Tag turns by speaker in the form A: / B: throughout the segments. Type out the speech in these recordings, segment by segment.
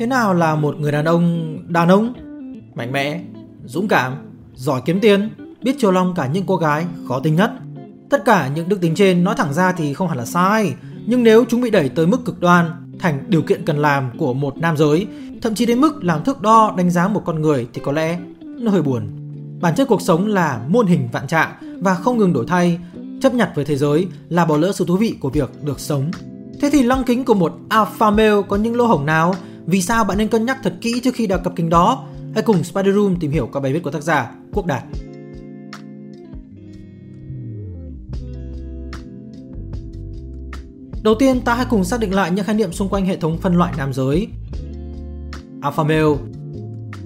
A: Thế nào là một người đàn ông đàn ông? Mạnh mẽ, dũng cảm, giỏi kiếm tiền, biết chiều lòng cả những cô gái khó tính nhất. Tất cả những đức tính trên nói thẳng ra thì không hẳn là sai, nhưng nếu chúng bị đẩy tới mức cực đoan thành điều kiện cần làm của một nam giới, thậm chí đến mức làm thước đo đánh giá một con người thì có lẽ nó hơi buồn. Bản chất cuộc sống là muôn hình vạn trạng và không ngừng đổi thay, chấp nhặt với thế giới là bỏ lỡ sự thú vị của việc được sống. Thế thì lăng kính của một alpha male có những lỗ hổng nào? Vì sao bạn nên cân nhắc thật kỹ trước khi đọc cặp kính đó? Hãy cùng Spider Room tìm hiểu qua bài viết của tác giả Quốc Đạt. Đầu tiên, ta hãy cùng xác định lại những khái niệm xung quanh hệ thống phân loại nam giới. Alpha male.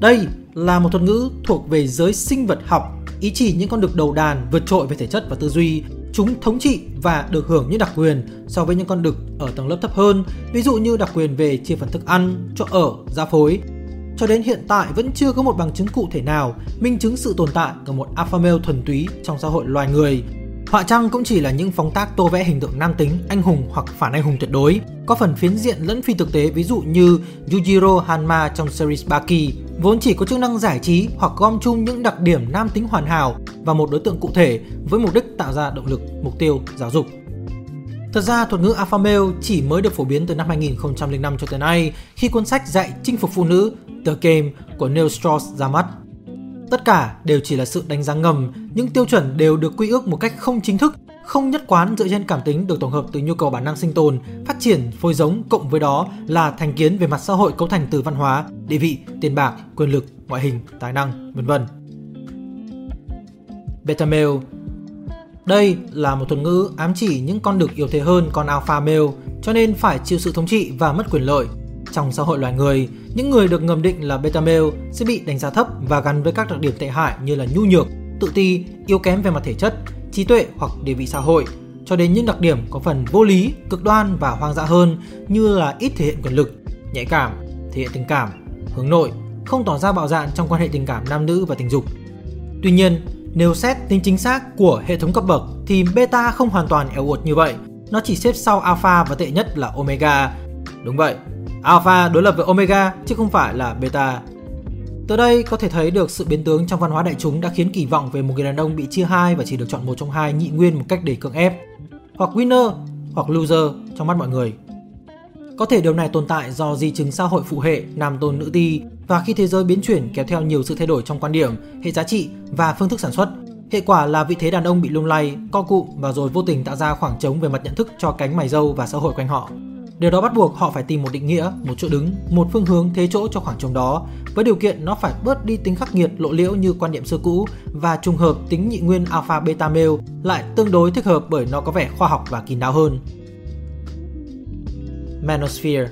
A: Đây là một thuật ngữ thuộc về giới sinh vật học, ý chỉ những con đực đầu đàn vượt trội về thể chất và tư duy. Chúng thống trị và được hưởng những đặc quyền so với những con đực ở tầng lớp thấp hơn, ví dụ như đặc quyền về chia phần thức ăn, chỗ ở, gia phối. Cho đến hiện tại vẫn chưa có một bằng chứng cụ thể nào minh chứng sự tồn tại của một alpha male thuần túy trong xã hội loài người. Họa trăng cũng chỉ là những phóng tác tô vẽ hình tượng nam tính, anh hùng hoặc phản anh hùng tuyệt đối, có phần phiến diện lẫn phi thực tế ví dụ như Yujiro Hanma trong series Baki, vốn chỉ có chức năng giải trí hoặc gom chung những đặc điểm nam tính hoàn hảo và một đối tượng cụ thể với mục đích tạo ra động lực, mục tiêu, giáo dục. Thật ra thuật ngữ alpha male chỉ mới được phổ biến từ năm 2005 cho tới nay khi cuốn sách dạy chinh phục phụ nữ The Game của Neil Strauss ra mắt. Tất cả đều chỉ là sự đánh giá ngầm, những tiêu chuẩn đều được quy ước một cách không chính thức, không nhất quán dựa trên cảm tính được tổng hợp từ nhu cầu bản năng sinh tồn, phát triển, phôi giống cộng với đó là thành kiến về mặt xã hội cấu thành từ văn hóa, địa vị, tiền bạc, quyền lực, ngoại hình, tài năng, vân vân. Beta male đây là một thuật ngữ ám chỉ những con đực yếu thế hơn con alpha male, cho nên phải chịu sự thống trị và mất quyền lợi. Trong xã hội loài người, những người được ngầm định là beta male sẽ bị đánh giá thấp và gắn với các đặc điểm tệ hại như là nhu nhược, tự ti, yếu kém về mặt thể chất, trí tuệ hoặc địa vị xã hội, cho đến những đặc điểm có phần vô lý, cực đoan và hoang dã hơn như là ít thể hiện quyền lực, nhạy cảm, thể hiện tình cảm, hướng nội, không tỏ ra bạo dạn trong quan hệ tình cảm nam nữ và tình dục. Tuy nhiên, nếu xét tính chính xác của hệ thống cấp bậc thì beta không hoàn toàn eo uột như vậy. Nó chỉ xếp sau alpha và tệ nhất là omega. Đúng vậy, alpha đối lập với omega chứ không phải là beta. Từ đây có thể thấy được sự biến tướng trong văn hóa đại chúng đã khiến kỳ vọng về một người đàn ông bị chia hai và chỉ được chọn một trong hai nhị nguyên một cách để cưỡng ép. Hoặc winner hoặc loser trong mắt mọi người. Có thể điều này tồn tại do di chứng xã hội phụ hệ nam tôn nữ ti và khi thế giới biến chuyển kéo theo nhiều sự thay đổi trong quan điểm, hệ giá trị và phương thức sản xuất. Hệ quả là vị thế đàn ông bị lung lay, co cụm và rồi vô tình tạo ra khoảng trống về mặt nhận thức cho cánh mày râu và xã hội quanh họ. Điều đó bắt buộc họ phải tìm một định nghĩa, một chỗ đứng, một phương hướng thế chỗ cho khoảng trống đó, với điều kiện nó phải bớt đi tính khắc nghiệt lộ liễu như quan niệm xưa cũ và trùng hợp tính nhị nguyên alpha beta male lại tương đối thích hợp bởi nó có vẻ khoa học và kín đáo hơn. Manosphere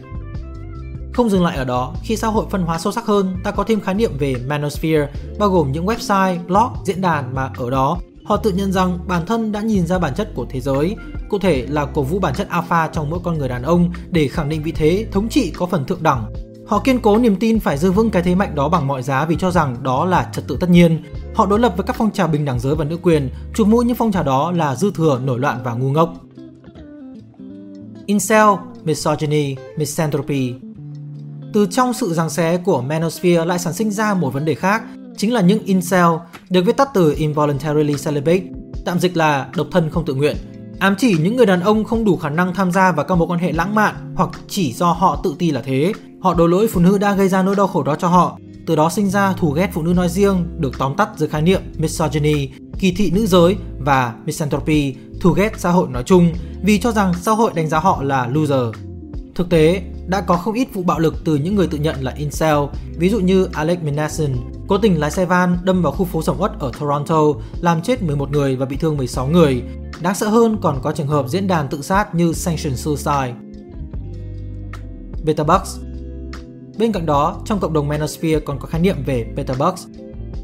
A: không dừng lại ở đó, khi xã hội phân hóa sâu sắc hơn, ta có thêm khái niệm về manosphere, bao gồm những website, blog, diễn đàn mà ở đó họ tự nhận rằng bản thân đã nhìn ra bản chất của thế giới, cụ thể là cổ vũ bản chất alpha trong mỗi con người đàn ông để khẳng định vị thế thống trị có phần thượng đẳng. Họ kiên cố niềm tin phải giữ vững cái thế mạnh đó bằng mọi giá vì cho rằng đó là trật tự tất nhiên. Họ đối lập với các phong trào bình đẳng giới và nữ quyền, chụp mũi những phong trào đó là dư thừa, nổi loạn và ngu ngốc. Incel, misogyny, misanthropy từ trong sự giằng xé của manosphere lại sản sinh ra một vấn đề khác, chính là những incel, được viết tắt từ involuntarily celibate, tạm dịch là độc thân không tự nguyện, ám chỉ những người đàn ông không đủ khả năng tham gia vào các mối quan hệ lãng mạn hoặc chỉ do họ tự ti là thế. Họ đổ lỗi phụ nữ đã gây ra nỗi đau khổ đó cho họ, từ đó sinh ra thù ghét phụ nữ nói riêng được tóm tắt dưới khái niệm misogyny, kỳ thị nữ giới và misanthropy, thù ghét xã hội nói chung vì cho rằng xã hội đánh giá họ là loser. Thực tế, đã có không ít vụ bạo lực từ những người tự nhận là incel, ví dụ như Alex Minassian, cố tình lái xe van đâm vào khu phố sầm uất ở Toronto, làm chết 11 người và bị thương 16 người. Đáng sợ hơn còn có trường hợp diễn đàn tự sát như Sanction Suicide. Beta Bucks Bên cạnh đó, trong cộng đồng Manosphere còn có khái niệm về Beta Bucks.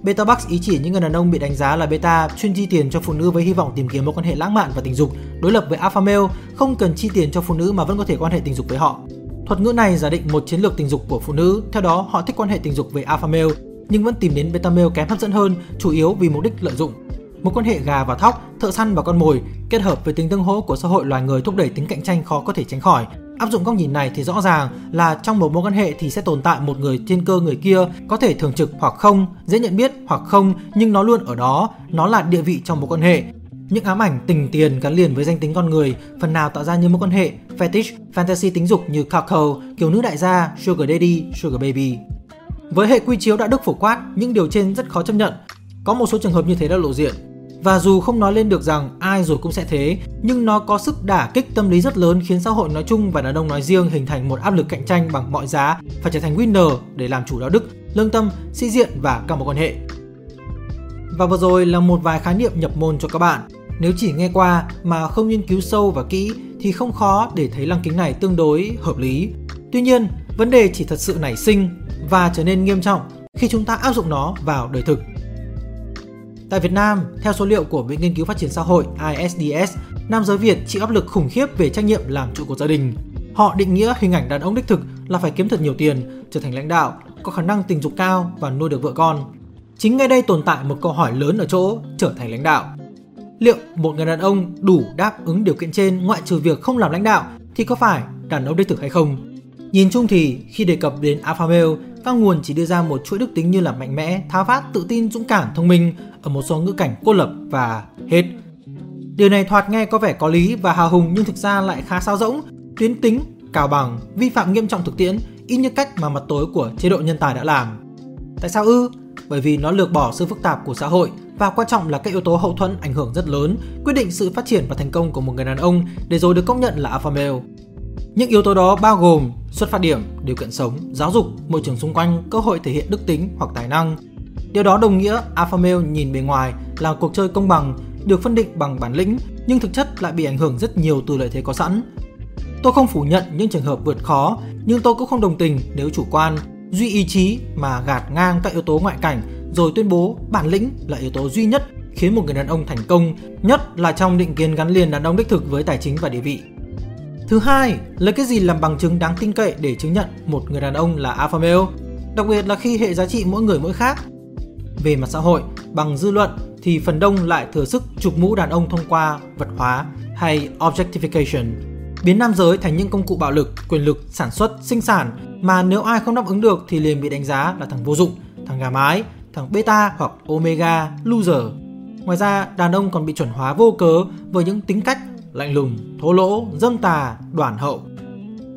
A: Beta Bucks ý chỉ những người đàn ông bị đánh giá là beta chuyên chi tiền cho phụ nữ với hy vọng tìm kiếm mối quan hệ lãng mạn và tình dục, đối lập với alpha male không cần chi tiền cho phụ nữ mà vẫn có thể quan hệ tình dục với họ. Thuật ngữ này giả định một chiến lược tình dục của phụ nữ, theo đó họ thích quan hệ tình dục với alpha male nhưng vẫn tìm đến beta male kém hấp dẫn hơn, chủ yếu vì mục đích lợi dụng. Một quan hệ gà và thóc, thợ săn và con mồi kết hợp với tính tương hỗ của xã hội loài người thúc đẩy tính cạnh tranh khó có thể tránh khỏi, Áp dụng góc nhìn này thì rõ ràng là trong một mối quan hệ thì sẽ tồn tại một người thiên cơ người kia có thể thường trực hoặc không, dễ nhận biết hoặc không nhưng nó luôn ở đó, nó là địa vị trong mối quan hệ. Những ám ảnh tình tiền gắn liền với danh tính con người phần nào tạo ra những mối quan hệ fetish, fantasy tính dục như cuckold, kiểu nữ đại gia, sugar daddy, sugar baby. Với hệ quy chiếu đạo đức phổ quát, những điều trên rất khó chấp nhận. Có một số trường hợp như thế đã lộ diện. Và dù không nói lên được rằng ai rồi cũng sẽ thế, nhưng nó có sức đả kích tâm lý rất lớn khiến xã hội nói chung và đàn ông nói riêng hình thành một áp lực cạnh tranh bằng mọi giá phải trở thành winner để làm chủ đạo đức, lương tâm, sĩ diện và các mối quan hệ. Và vừa rồi là một vài khái niệm nhập môn cho các bạn. Nếu chỉ nghe qua mà không nghiên cứu sâu và kỹ thì không khó để thấy lăng kính này tương đối hợp lý. Tuy nhiên, vấn đề chỉ thật sự nảy sinh và trở nên nghiêm trọng khi chúng ta áp dụng nó vào đời thực. Tại Việt Nam, theo số liệu của Viện Nghiên cứu Phát triển Xã hội ISDS, nam giới Việt chịu áp lực khủng khiếp về trách nhiệm làm trụ cột gia đình. Họ định nghĩa hình ảnh đàn ông đích thực là phải kiếm thật nhiều tiền, trở thành lãnh đạo, có khả năng tình dục cao và nuôi được vợ con. Chính ngay đây tồn tại một câu hỏi lớn ở chỗ trở thành lãnh đạo. Liệu một người đàn ông đủ đáp ứng điều kiện trên ngoại trừ việc không làm lãnh đạo thì có phải đàn ông đích thực hay không? Nhìn chung thì khi đề cập đến alpha male, các nguồn chỉ đưa ra một chuỗi đức tính như là mạnh mẽ, tháo vát, tự tin, dũng cảm, thông minh ở một số ngữ cảnh cô lập và hết. Điều này thoạt nghe có vẻ có lý và hào hùng nhưng thực ra lại khá sao rỗng, tuyến tính, cào bằng, vi phạm nghiêm trọng thực tiễn, y như cách mà mặt tối của chế độ nhân tài đã làm. Tại sao ư? Bởi vì nó lược bỏ sự phức tạp của xã hội và quan trọng là các yếu tố hậu thuẫn ảnh hưởng rất lớn, quyết định sự phát triển và thành công của một người đàn ông để rồi được công nhận là alpha male. Những yếu tố đó bao gồm xuất phát điểm, điều kiện sống, giáo dục, môi trường xung quanh, cơ hội thể hiện đức tính hoặc tài năng. Điều đó đồng nghĩa alpha male nhìn bề ngoài là cuộc chơi công bằng, được phân định bằng bản lĩnh nhưng thực chất lại bị ảnh hưởng rất nhiều từ lợi thế có sẵn. Tôi không phủ nhận những trường hợp vượt khó, nhưng tôi cũng không đồng tình nếu chủ quan, duy ý chí mà gạt ngang các yếu tố ngoại cảnh rồi tuyên bố bản lĩnh là yếu tố duy nhất khiến một người đàn ông thành công, nhất là trong định kiến gắn liền đàn ông đích thực với tài chính và địa vị. Thứ hai, lấy cái gì làm bằng chứng đáng tin cậy để chứng nhận một người đàn ông là alpha male, đặc biệt là khi hệ giá trị mỗi người mỗi khác. Về mặt xã hội, bằng dư luận thì phần đông lại thừa sức chụp mũ đàn ông thông qua vật hóa hay objectification, biến nam giới thành những công cụ bạo lực, quyền lực, sản xuất, sinh sản mà nếu ai không đáp ứng được thì liền bị đánh giá là thằng vô dụng, thằng gà mái, thằng beta hoặc omega, loser. Ngoài ra, đàn ông còn bị chuẩn hóa vô cớ với những tính cách lạnh lùng, thô lỗ, dâm tà, đoàn hậu.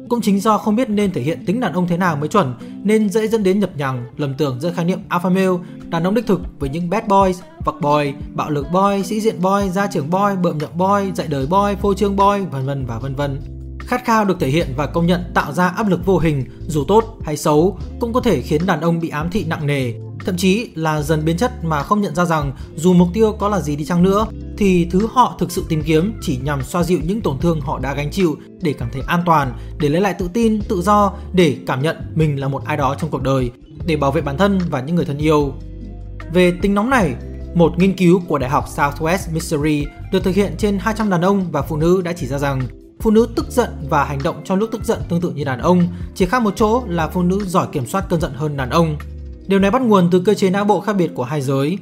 A: Cũng chính do không biết nên thể hiện tính đàn ông thế nào mới chuẩn nên dễ dẫn đến nhập nhằng, lầm tưởng giữa khái niệm alpha male, đàn ông đích thực với những bad boys, vặc boy, bạo lực boy, sĩ diện boy, gia trưởng boy, bợm nhậm boy, dạy đời boy, phô trương boy, vân vân và vân vân. Khát khao được thể hiện và công nhận tạo ra áp lực vô hình, dù tốt hay xấu, cũng có thể khiến đàn ông bị ám thị nặng nề, thậm chí là dần biến chất mà không nhận ra rằng dù mục tiêu có là gì đi chăng nữa thì thứ họ thực sự tìm kiếm chỉ nhằm xoa dịu những tổn thương họ đã gánh chịu để cảm thấy an toàn, để lấy lại tự tin, tự do, để cảm nhận mình là một ai đó trong cuộc đời, để bảo vệ bản thân và những người thân yêu. Về tính nóng này, một nghiên cứu của Đại học Southwest Missouri được thực hiện trên 200 đàn ông và phụ nữ đã chỉ ra rằng phụ nữ tức giận và hành động trong lúc tức giận tương tự như đàn ông, chỉ khác một chỗ là phụ nữ giỏi kiểm soát cơn giận hơn đàn ông. Điều này bắt nguồn từ cơ chế não bộ khác biệt của hai giới.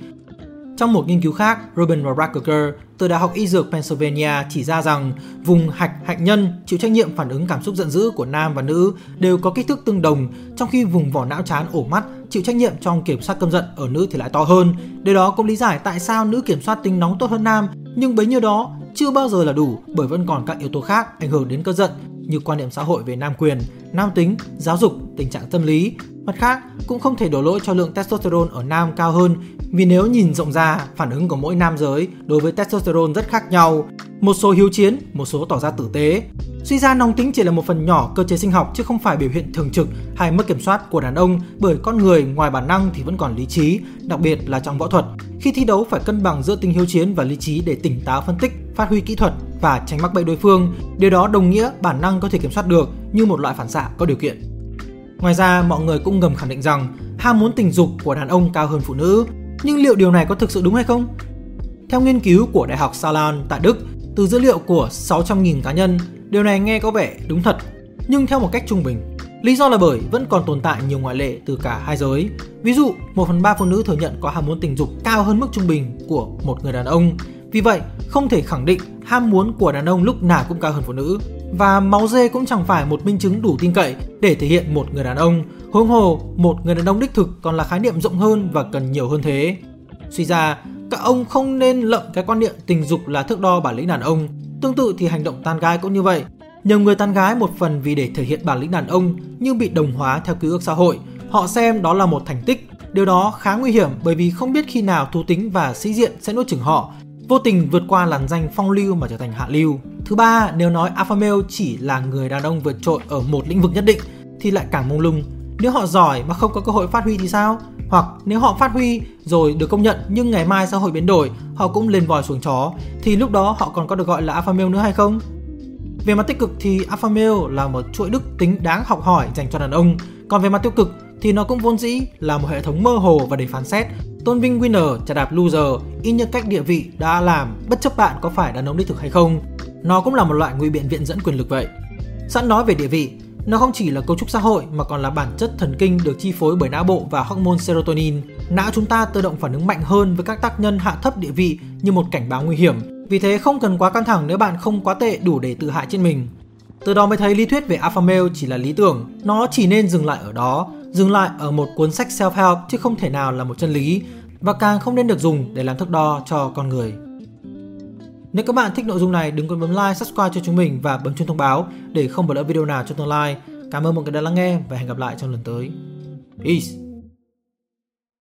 A: Trong một nghiên cứu khác, Ruben và Rackeger từ Đại học Y Dược Pennsylvania chỉ ra rằng vùng hạch hạnh nhân chịu trách nhiệm phản ứng cảm xúc giận dữ của nam và nữ đều có kích thước tương đồng, trong khi vùng vỏ não chán ổ mắt chịu trách nhiệm trong kiểm soát cơn giận ở nữ thì lại to hơn. Điều đó cũng lý giải tại sao nữ kiểm soát tính nóng tốt hơn nam, nhưng bấy nhiêu đó chưa bao giờ là đủ bởi vẫn còn các yếu tố khác ảnh hưởng đến cơn giận như quan niệm xã hội về nam quyền, nam tính, giáo dục, tình trạng tâm lý. Mặt khác, cũng không thể đổ lỗi cho lượng testosterone ở nam cao hơn vì nếu nhìn rộng ra, phản ứng của mỗi nam giới đối với testosterone rất khác nhau. Một số hiếu chiến, một số tỏ ra tử tế. Suy ra nóng tính chỉ là một phần nhỏ cơ chế sinh học chứ không phải biểu hiện thường trực hay mất kiểm soát của đàn ông bởi con người ngoài bản năng thì vẫn còn lý trí, đặc biệt là trong võ thuật. Khi thi đấu phải cân bằng giữa tình hiếu chiến và lý trí để tỉnh táo phân tích, phát huy kỹ thuật và tránh mắc bẫy đối phương. Điều đó đồng nghĩa bản năng có thể kiểm soát được như một loại phản xạ có điều kiện. Ngoài ra, mọi người cũng ngầm khẳng định rằng ham muốn tình dục của đàn ông cao hơn phụ nữ. Nhưng liệu điều này có thực sự đúng hay không? Theo nghiên cứu của Đại học Saarland tại Đức, từ dữ liệu của 600.000 cá nhân, điều này nghe có vẻ đúng thật, nhưng theo một cách trung bình. Lý do là bởi vẫn còn tồn tại nhiều ngoại lệ từ cả hai giới. Ví dụ, 1 phần 3 phụ nữ thừa nhận có ham muốn tình dục cao hơn mức trung bình của một người đàn ông. Vì vậy, không thể khẳng định ham muốn của đàn ông lúc nào cũng cao hơn phụ nữ. Và máu dê cũng chẳng phải một minh chứng đủ tin cậy để thể hiện một người đàn ông. Huống hồ, một người đàn ông đích thực còn là khái niệm rộng hơn và cần nhiều hơn thế. Suy ra, các ông không nên lậm cái quan niệm tình dục là thước đo bản lĩnh đàn ông. Tương tự thì hành động tan gái cũng như vậy. Nhiều người tan gái một phần vì để thể hiện bản lĩnh đàn ông nhưng bị đồng hóa theo ký ức xã hội. Họ xem đó là một thành tích. Điều đó khá nguy hiểm bởi vì không biết khi nào thú tính và sĩ diện sẽ nuốt chửng họ, vô tình vượt qua làn danh phong lưu mà trở thành hạ lưu. Thứ ba, nếu nói alpha male chỉ là người đàn ông vượt trội ở một lĩnh vực nhất định thì lại càng mông lung. Nếu họ giỏi mà không có cơ hội phát huy thì sao? Hoặc nếu họ phát huy rồi được công nhận nhưng ngày mai xã hội biến đổi, họ cũng lên vòi xuống chó thì lúc đó họ còn có được gọi là alpha male nữa hay không? Về mặt tích cực thì alpha male là một chuỗi đức tính đáng học hỏi dành cho đàn ông, còn về mặt tiêu cực thì nó cũng vốn dĩ là một hệ thống mơ hồ và để phán xét, tôn vinh winner trả đạp loser, in như cách địa vị đã làm bất chấp bạn có phải đàn ông đích thực hay không. Nó cũng là một loại ngụy biện viện dẫn quyền lực vậy. Sẵn nói về địa vị, nó không chỉ là cấu trúc xã hội mà còn là bản chất thần kinh được chi phối bởi não bộ và hormone serotonin. Não chúng ta tự động phản ứng mạnh hơn với các tác nhân hạ thấp địa vị như một cảnh báo nguy hiểm. Vì thế không cần quá căng thẳng nếu bạn không quá tệ đủ để tự hại trên mình. Từ đó mới thấy lý thuyết về alpha male chỉ là lý tưởng, nó chỉ nên dừng lại ở đó, dừng lại ở một cuốn sách self-help chứ không thể nào là một chân lý và càng không nên được dùng để làm thước đo cho con người. Nếu các bạn thích nội dung này, đừng quên bấm like, subscribe cho chúng mình và bấm chuông thông báo để không bỏ lỡ video nào trong tương lai. Cảm ơn mọi người đã lắng nghe và hẹn gặp lại trong lần tới. Peace!